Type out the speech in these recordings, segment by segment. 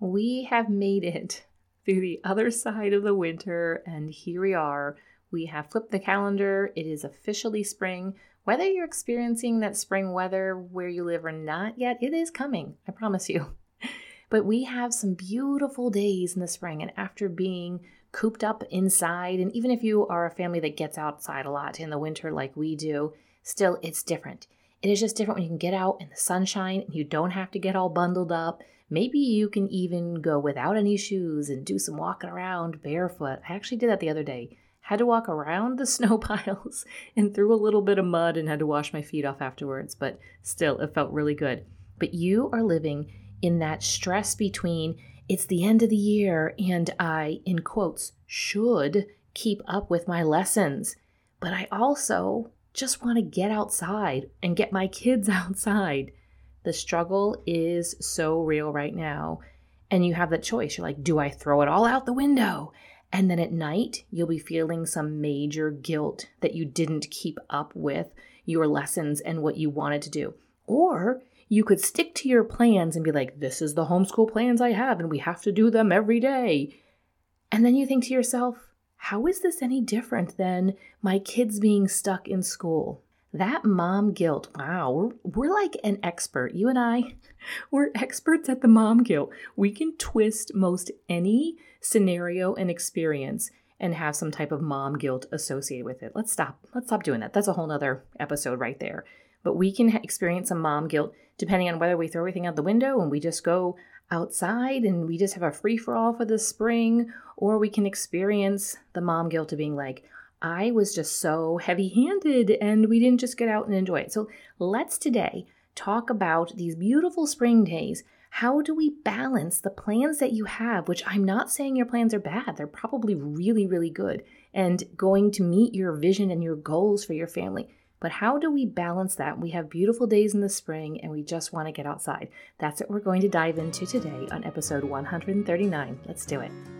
we have made it through the other side of the winter, and here we are. We have flipped the calendar. It is officially spring. Whether you're experiencing that spring weather where you live or not yet, it is coming. I promise you. But we have some beautiful days in the spring, and after being cooped up inside, and even if you are a family that gets outside a lot in the winter like we do, still it's different. It is just different when you can get out in the sunshine and you don't have to get all bundled up. Maybe you can even go without any shoes and do some walking around barefoot. I actually did that the other day. Had to walk around the snow piles and through a little bit of mud and had to wash my feet off afterwards, but still, it felt really good. But you are living in that stress between it's the end of the year and I, in quotes, should keep up with my lessons, but I also just want to get outside and get my kids outside. The struggle is so real right now. And you have that choice. You're like, do I throw it all out the window? And then at night, you'll be feeling some major guilt that you didn't keep up with your lessons and what you wanted to do. Or you could stick to your plans and be like, this is the homeschool plans I have, and we have to do them every day. And then you think to yourself, how is this any different than my kids being stuck in school? That mom guilt, wow, we're, we're like an expert. You and I, we're experts at the mom guilt. We can twist most any scenario and experience and have some type of mom guilt associated with it. Let's stop. Let's stop doing that. That's a whole nother episode right there. But we can experience some mom guilt depending on whether we throw everything out the window and we just go outside and we just have a free for all for the spring, or we can experience the mom guilt of being like, I was just so heavy handed and we didn't just get out and enjoy it. So let's today talk about these beautiful spring days. How do we balance the plans that you have, which I'm not saying your plans are bad, they're probably really, really good and going to meet your vision and your goals for your family. But how do we balance that? We have beautiful days in the spring and we just want to get outside. That's what we're going to dive into today on episode 139. Let's do it.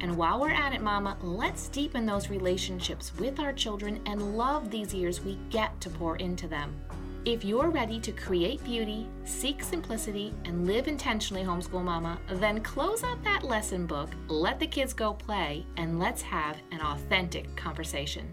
And while we're at it, Mama, let's deepen those relationships with our children and love these years we get to pour into them. If you're ready to create beauty, seek simplicity, and live intentionally, homeschool mama, then close out that lesson book, let the kids go play, and let's have an authentic conversation.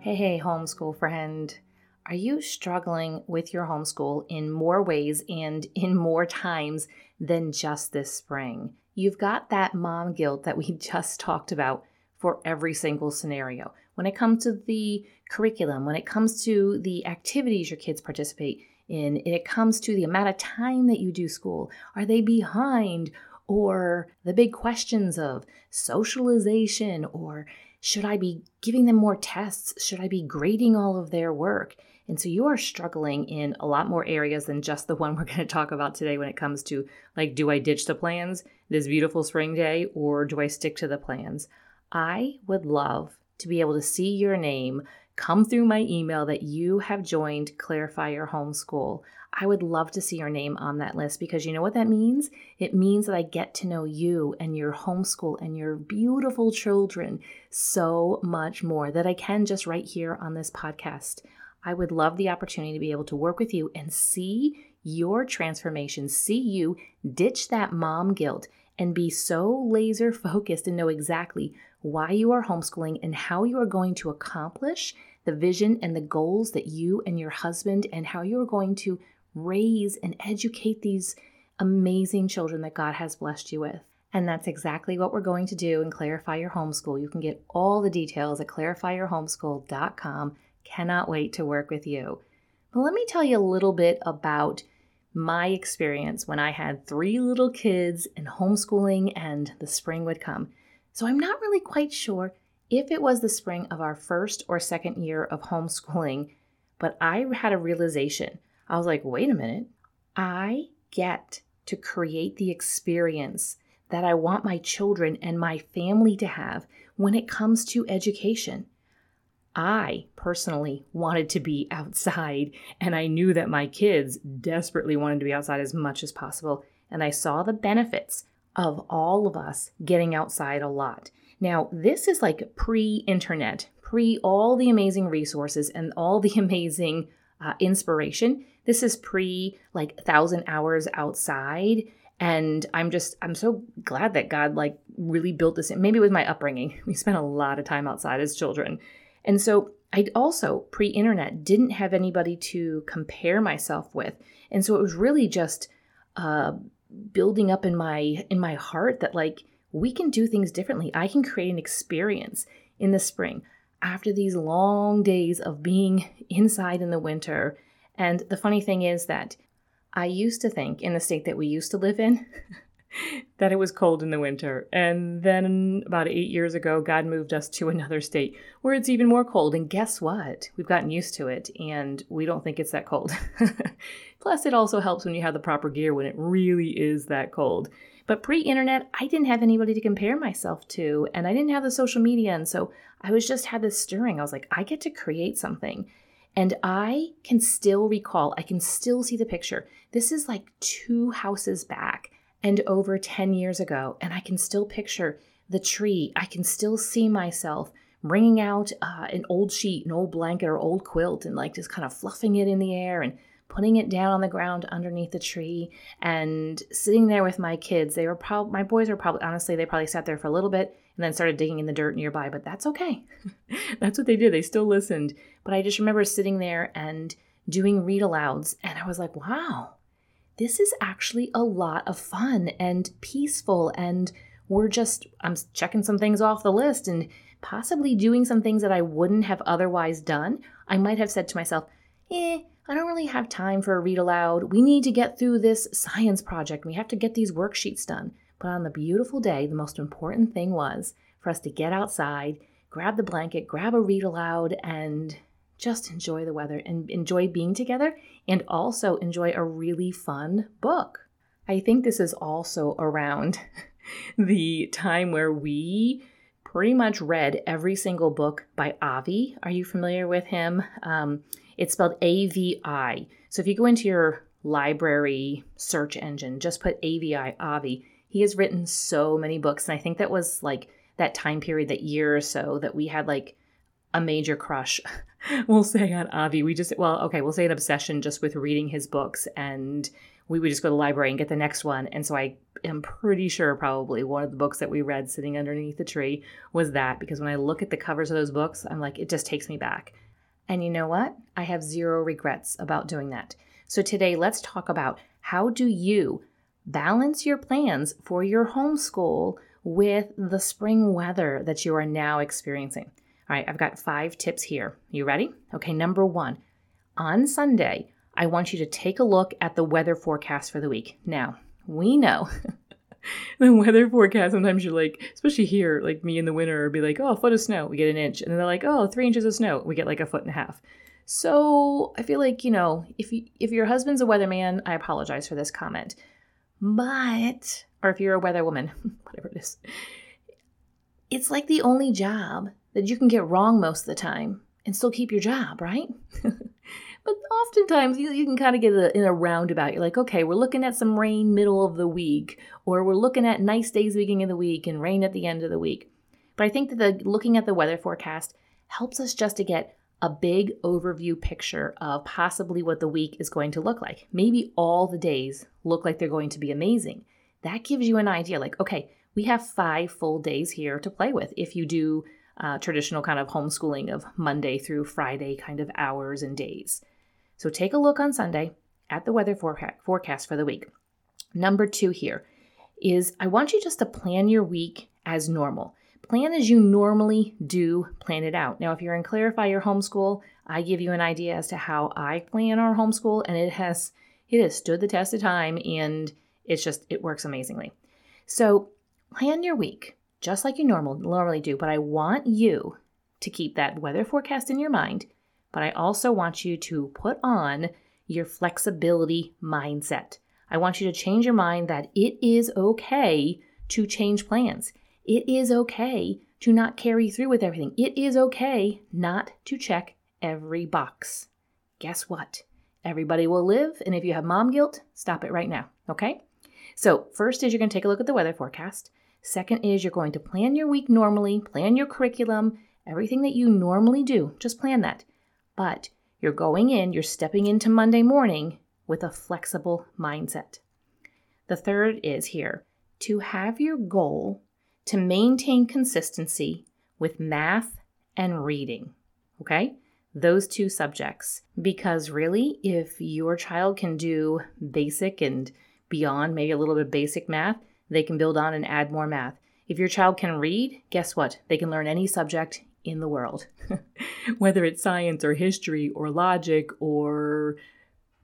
Hey, hey, homeschool friend. Are you struggling with your homeschool in more ways and in more times than just this spring? You've got that mom guilt that we just talked about for every single scenario. When it comes to the curriculum, when it comes to the activities your kids participate in, it comes to the amount of time that you do school. Are they behind? Or the big questions of socialization, or should I be giving them more tests? Should I be grading all of their work? And so you are struggling in a lot more areas than just the one we're going to talk about today when it comes to like, do I ditch the plans this beautiful spring day or do I stick to the plans? I would love to be able to see your name come through my email that you have joined Clarify Your Homeschool. I would love to see your name on that list because you know what that means? It means that I get to know you and your homeschool and your beautiful children so much more that I can just right here on this podcast. I would love the opportunity to be able to work with you and see your transformation, see you ditch that mom guilt and be so laser focused and know exactly why you are homeschooling and how you are going to accomplish the vision and the goals that you and your husband and how you are going to raise and educate these amazing children that God has blessed you with. And that's exactly what we're going to do in Clarify Your Homeschool. You can get all the details at clarifyyourhomeschool.com Cannot wait to work with you. But let me tell you a little bit about my experience when I had three little kids and homeschooling and the spring would come. So I'm not really quite sure if it was the spring of our first or second year of homeschooling, but I had a realization. I was like, wait a minute, I get to create the experience that I want my children and my family to have when it comes to education. I personally wanted to be outside, and I knew that my kids desperately wanted to be outside as much as possible. And I saw the benefits of all of us getting outside a lot. Now, this is like pre internet, pre all the amazing resources and all the amazing uh, inspiration. This is pre like thousand hours outside. And I'm just, I'm so glad that God like really built this. In. Maybe it was my upbringing, we spent a lot of time outside as children. And so I also, pre internet, didn't have anybody to compare myself with. And so it was really just uh, building up in my in my heart that like we can do things differently. I can create an experience in the spring after these long days of being inside in the winter. And the funny thing is that I used to think in the state that we used to live in that it was cold in the winter. And then about eight years ago, God moved us to another state where it's even more cold. And guess what? We've gotten used to it and we don't think it's that cold. Plus, it also helps when you have the proper gear when it really is that cold. But pre internet, I didn't have anybody to compare myself to, and I didn't have the social media. And so I was just had this stirring. I was like, I get to create something. And I can still recall, I can still see the picture. This is like two houses back and over 10 years ago. And I can still picture the tree. I can still see myself bringing out uh, an old sheet, an old blanket, or old quilt, and like just kind of fluffing it in the air and putting it down on the ground underneath the tree and sitting there with my kids. They were probably, my boys were probably, honestly, they probably sat there for a little bit and then started digging in the dirt nearby, but that's okay. that's what they did. They still listened. But I just remember sitting there and doing read alouds, and I was like, wow, this is actually a lot of fun and peaceful. And we're just, I'm checking some things off the list and possibly doing some things that I wouldn't have otherwise done. I might have said to myself, eh, I don't really have time for a read aloud. We need to get through this science project. We have to get these worksheets done. But on the beautiful day, the most important thing was for us to get outside, grab the blanket, grab a read aloud, and just enjoy the weather and enjoy being together and also enjoy a really fun book. I think this is also around the time where we pretty much read every single book by Avi. Are you familiar with him? Um, it's spelled A V I. So if you go into your library search engine, just put AVI, Avi. He has written so many books. And I think that was like that time period, that year or so, that we had like a major crush, we'll say on Avi. We just, well, okay, we'll say an obsession just with reading his books. And we would just go to the library and get the next one. And so I am pretty sure probably one of the books that we read sitting underneath the tree was that because when I look at the covers of those books, I'm like, it just takes me back. And you know what? I have zero regrets about doing that. So today, let's talk about how do you balance your plans for your homeschool with the spring weather that you are now experiencing. All right, I've got five tips here. You ready? Okay, number one, on Sunday, I want you to take a look at the weather forecast for the week. Now, we know the weather forecast, sometimes you're like, especially here, like me in the winter, be like, oh, a foot of snow, we get an inch. And then they're like, oh, three inches of snow, we get like a foot and a half. So I feel like, you know, if you, if your husband's a weatherman, I apologize for this comment. But, or if you're a weather woman, whatever it is, it's like the only job that you can get wrong most of the time and still keep your job, right? But oftentimes you, you can kind of get a, in a roundabout. You're like, okay, we're looking at some rain middle of the week, or we're looking at nice days beginning of the week and rain at the end of the week. But I think that the looking at the weather forecast helps us just to get a big overview picture of possibly what the week is going to look like. Maybe all the days look like they're going to be amazing. That gives you an idea like, okay, we have five full days here to play with if you do uh, traditional kind of homeschooling of Monday through Friday kind of hours and days. So take a look on Sunday at the weather forecast for the week. Number two here is I want you just to plan your week as normal. Plan as you normally do plan it out. Now, if you're in Clarify Your Homeschool, I give you an idea as to how I plan our homeschool, and it has it has stood the test of time and it's just it works amazingly. So plan your week just like you normal, normally do, but I want you to keep that weather forecast in your mind but I also want you to put on your flexibility mindset. I want you to change your mind that it is okay to change plans. It is okay to not carry through with everything. It is okay not to check every box. Guess what? Everybody will live, and if you have mom guilt, stop it right now, okay? So, first is you're to take a look at the weather forecast. Second is you're going to plan your week normally, plan your curriculum, everything that you normally do. Just plan that. But you're going in, you're stepping into Monday morning with a flexible mindset. The third is here to have your goal to maintain consistency with math and reading. Okay? Those two subjects. Because really, if your child can do basic and beyond, maybe a little bit of basic math, they can build on and add more math. If your child can read, guess what? They can learn any subject in the world, whether it's science or history or logic or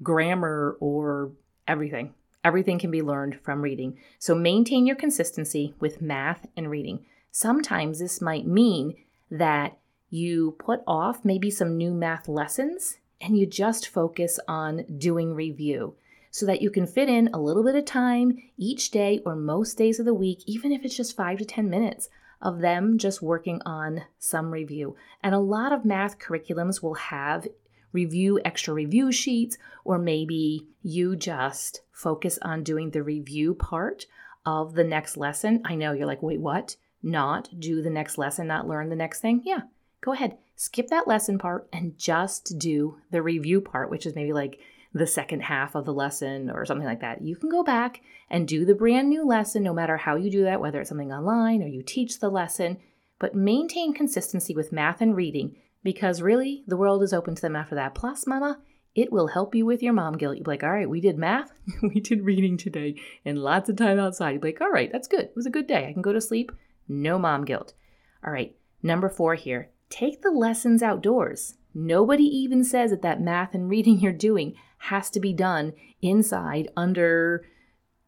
grammar or everything. Everything can be learned from reading. So maintain your consistency with math and reading. Sometimes this might mean that you put off maybe some new math lessons and you just focus on doing review so that you can fit in a little bit of time each day or most days of the week, even if it's just five to 10 minutes of them just working on some review. And a lot of math curriculums will have review extra review sheets, or maybe you just focus on doing the review part of the next lesson. I know you're like, wait, what? Not do the next lesson, not learn the next thing? Yeah, go ahead, skip that lesson part and just do the review part, which is maybe like the second half of the lesson or something like that. You can go back and do the brand new lesson no matter how you do that, whether it's something online or you teach the lesson, but maintain consistency with math and reading because really the world is open to them after that. Plus, mama, it will help you with your mom guilt. You'll be like, all right, we did math, we did reading today, and lots of time outside. You'll be like, all right, that's good. It was a good day. I can go to sleep. No mom guilt. All right, number four here take the lessons outdoors. Nobody even says that that math and reading you're doing has to be done inside under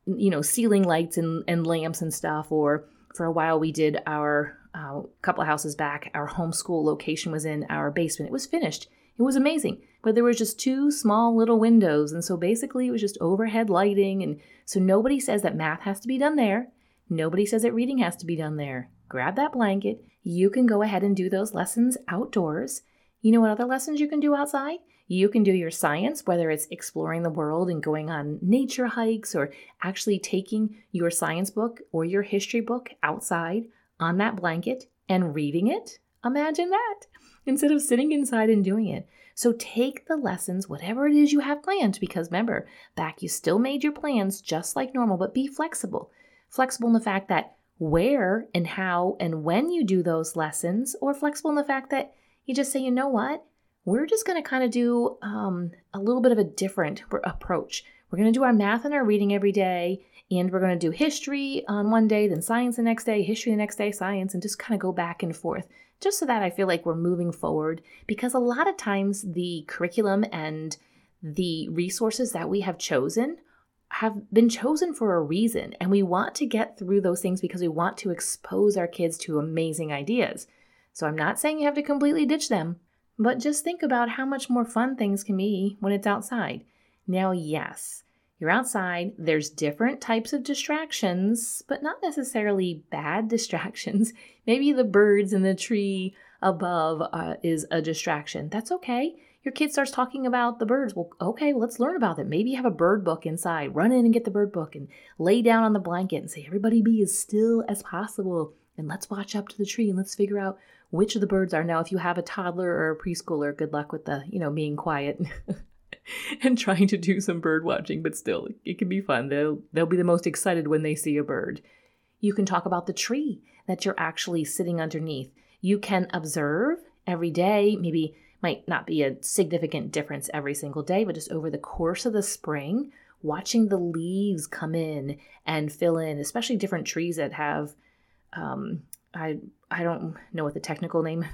you know ceiling lights and, and lamps and stuff or for a while we did our uh, couple houses back our homeschool location was in our basement. It was finished. It was amazing. But there was just two small little windows and so basically it was just overhead lighting and so nobody says that math has to be done there. Nobody says that reading has to be done there. Grab that blanket. You can go ahead and do those lessons outdoors you know what other lessons you can do outside you can do your science, whether it's exploring the world and going on nature hikes or actually taking your science book or your history book outside on that blanket and reading it. Imagine that instead of sitting inside and doing it. So take the lessons, whatever it is you have planned, because remember, back you still made your plans just like normal, but be flexible. Flexible in the fact that where and how and when you do those lessons, or flexible in the fact that you just say, you know what? we're just going to kind of do um, a little bit of a different approach. We're going to do our math and our reading every day, and we're going to do history on one day, then science the next day, history the next day, science, and just kind of go back and forth, just so that I feel like we're moving forward. Because a lot of times the curriculum and the resources that we have chosen have been chosen for a reason, and we want to get through those things because we want to expose our kids to amazing ideas. So I'm not saying you have to completely ditch them, but just think about how much more fun things can be when it's outside. Now, yes, you're outside, there's different types of distractions, but not necessarily bad distractions. Maybe the birds in the tree above uh, is a distraction. That's okay. Your kid starts talking about the birds. Well, okay, well, let's learn about them. Maybe you have a bird book inside. Run in and get the bird book and lay down on the blanket and say, everybody be as still as possible. And let's watch up to the tree and let's figure out which of the birds are. Now, if you have a toddler or a preschooler, good luck with the, you know, being quiet and trying to do some bird watching, but still, it can be fun. They'll, they'll be the most excited when they see a bird. You can talk about the tree that you're actually sitting underneath. You can observe every day, maybe might not be a significant difference every single day, but just over the course of the spring, watching the leaves come in and fill in, especially different trees that have um, I I don't know what the technical name.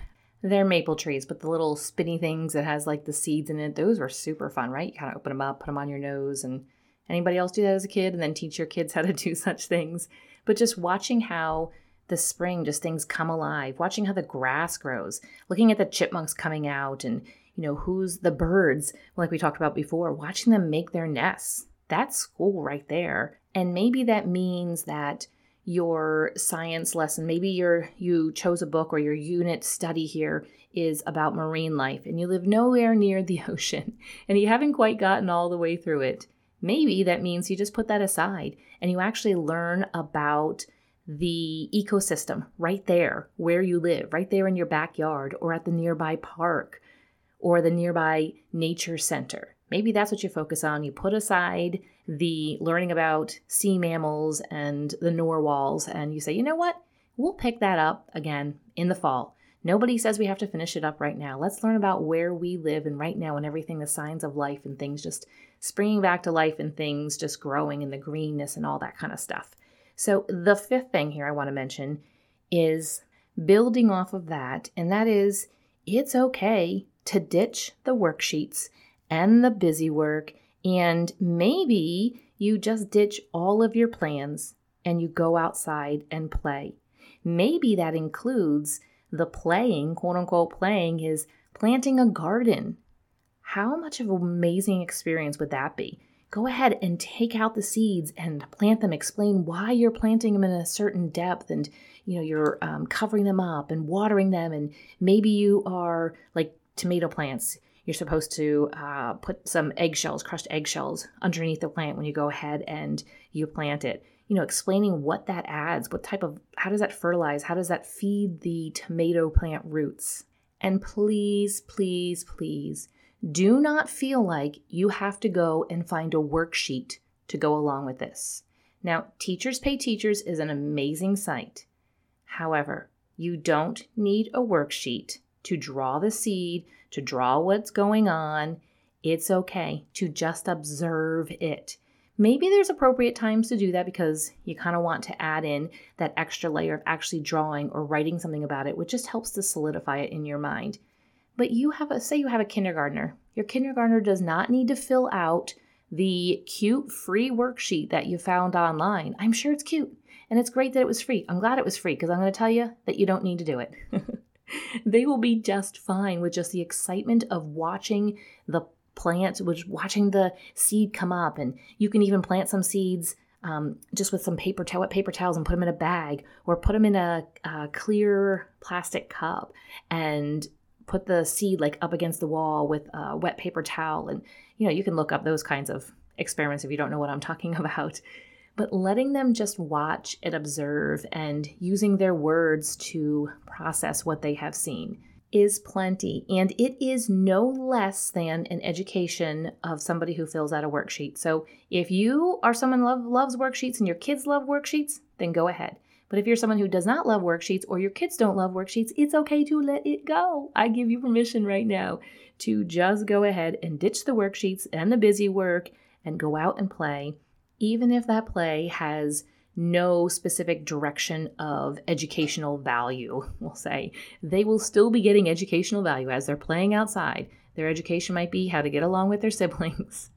They're maple trees, but the little spinny things that has like the seeds in it, those were super fun, right? You kind of open them up, put them on your nose, and anybody else do that as a kid, and then teach your kids how to do such things. But just watching how the spring just things come alive, watching how the grass grows, looking at the chipmunks coming out, and you know who's the birds, like we talked about before, watching them make their nests. That's school right there. And maybe that means that your science lesson, maybe you you chose a book or your unit study here is about marine life and you live nowhere near the ocean and you haven't quite gotten all the way through it. Maybe that means you just put that aside and you actually learn about the ecosystem right there where you live, right there in your backyard or at the nearby park or the nearby nature center. Maybe that's what you focus on. You put aside the learning about sea mammals and the narwhals, and you say, you know what? We'll pick that up again in the fall. Nobody says we have to finish it up right now. Let's learn about where we live and right now and everything, the signs of life and things just springing back to life and things just growing and the greenness and all that kind of stuff. So, the fifth thing here I want to mention is building off of that, and that is it's okay to ditch the worksheets and the busy work, and maybe you just ditch all of your plans and you go outside and play. Maybe that includes the playing, quote unquote, playing is planting a garden. How much of an amazing experience would that be? Go ahead and take out the seeds and plant them. Explain why you're planting them in a certain depth and you know you're um, covering them up and watering them and maybe you are like tomato plants you're supposed to uh, put some eggshells crushed eggshells underneath the plant when you go ahead and you plant it you know, explaining what that adds, what type of, how does that fertilize, how does that feed the tomato plant roots. And please, please, please do not feel like you have to go and find a worksheet to go along with this. Now, Teachers Pay Teachers is an amazing site. However, you don't need a worksheet to draw the seed, to draw what's going on. It's okay to just observe it. Maybe there's appropriate times to do that because you kind of want to add in that extra layer of actually drawing or writing something about it, which just helps to solidify it in your mind. But you have a, say you have a kindergartner. Your kindergartner does not need to fill out the cute free worksheet that you found online. I'm sure it's cute and it's great that it was free. I'm glad it was free because I'm going to tell you that you don't need to do it. they will be just fine with just the excitement of watching the plant, which watching the seed come up, and you can even plant some seeds um, just with some paper towel, paper towels and put them in a bag, or put them in a, a clear plastic cup and put the seed like up against the wall with a wet paper towel. And you know you can look up those kinds of experiments if you don't know what I'm talking about. But letting them just watch and observe and using their words to process what they have seen is plenty, and it is no less than an education of somebody who fills out a worksheet. So if you are someone love, loves worksheets and your kids love worksheets, then go ahead. But if you're someone who does not love worksheets or your kids don't love worksheets, it's okay to let it go. I give you permission right now to just go ahead and ditch the worksheets and the busy work and go out and play, even if that play has no specific direction of educational value, we'll say. They will still be getting educational value as they're playing outside. Their education might be how to get along with their siblings.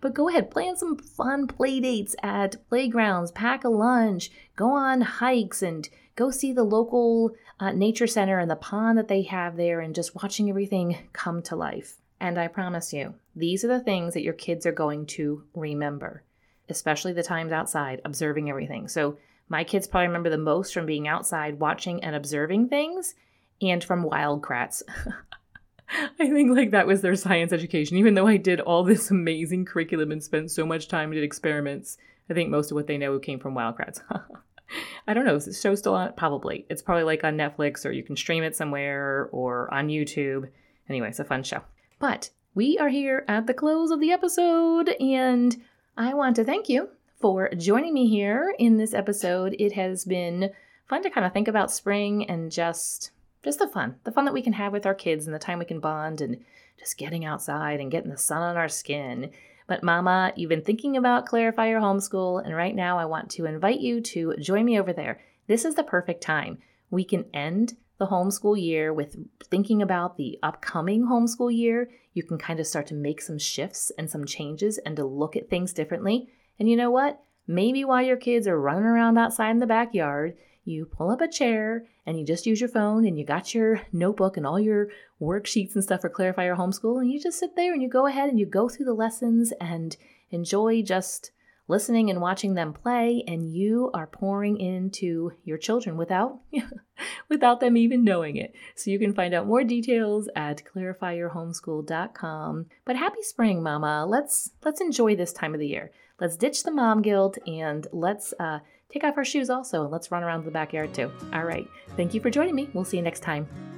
But go ahead, plan some fun play dates at playgrounds, pack a lunch, go on hikes, and go see the local uh, nature center and the pond that they have there, and just watching everything come to life. And I promise you, these are the things that your kids are going to remember especially the times outside, observing everything. So my kids probably remember the most from being outside watching and observing things and from Wild Kratts. I think like that was their science education, even though I did all this amazing curriculum and spent so much time did experiments. I think most of what they know came from Wild Kratts. I don't know. Is the show still on? Probably. It's probably like on Netflix or you can stream it somewhere or on YouTube. Anyway, it's a fun show. But we are here at the close of the episode and I want to thank you for joining me here in this episode. It has been fun to kind of think about spring and just just the fun, the fun that we can have with our kids and the time we can bond and just getting outside and getting the sun on our skin. But mama, you've been thinking about Clarify Your Homeschool, and right now I want to invite you to join me over there. This is the perfect time. We can end the homeschool year with thinking about the upcoming homeschool year, you can kind of start to make some shifts and some changes and to look at things differently. And you know what? Maybe while your kids are running around outside in the backyard, you pull up a chair and you just use your phone and you got your notebook and all your worksheets and stuff for Clarify Your Homeschool, and you just sit there and you go ahead and you go through the lessons and enjoy just listening and watching them play, and you are pouring into your children without without them even knowing it. So you can find out more details at clarifyyourhomeschool.com. But happy spring, Mama! Let's let's enjoy this time of the year. Let's ditch the mom guilt and let's uh, take off our shoes also and let's run around the backyard too. All right. Thank you for joining me. We'll see you next time.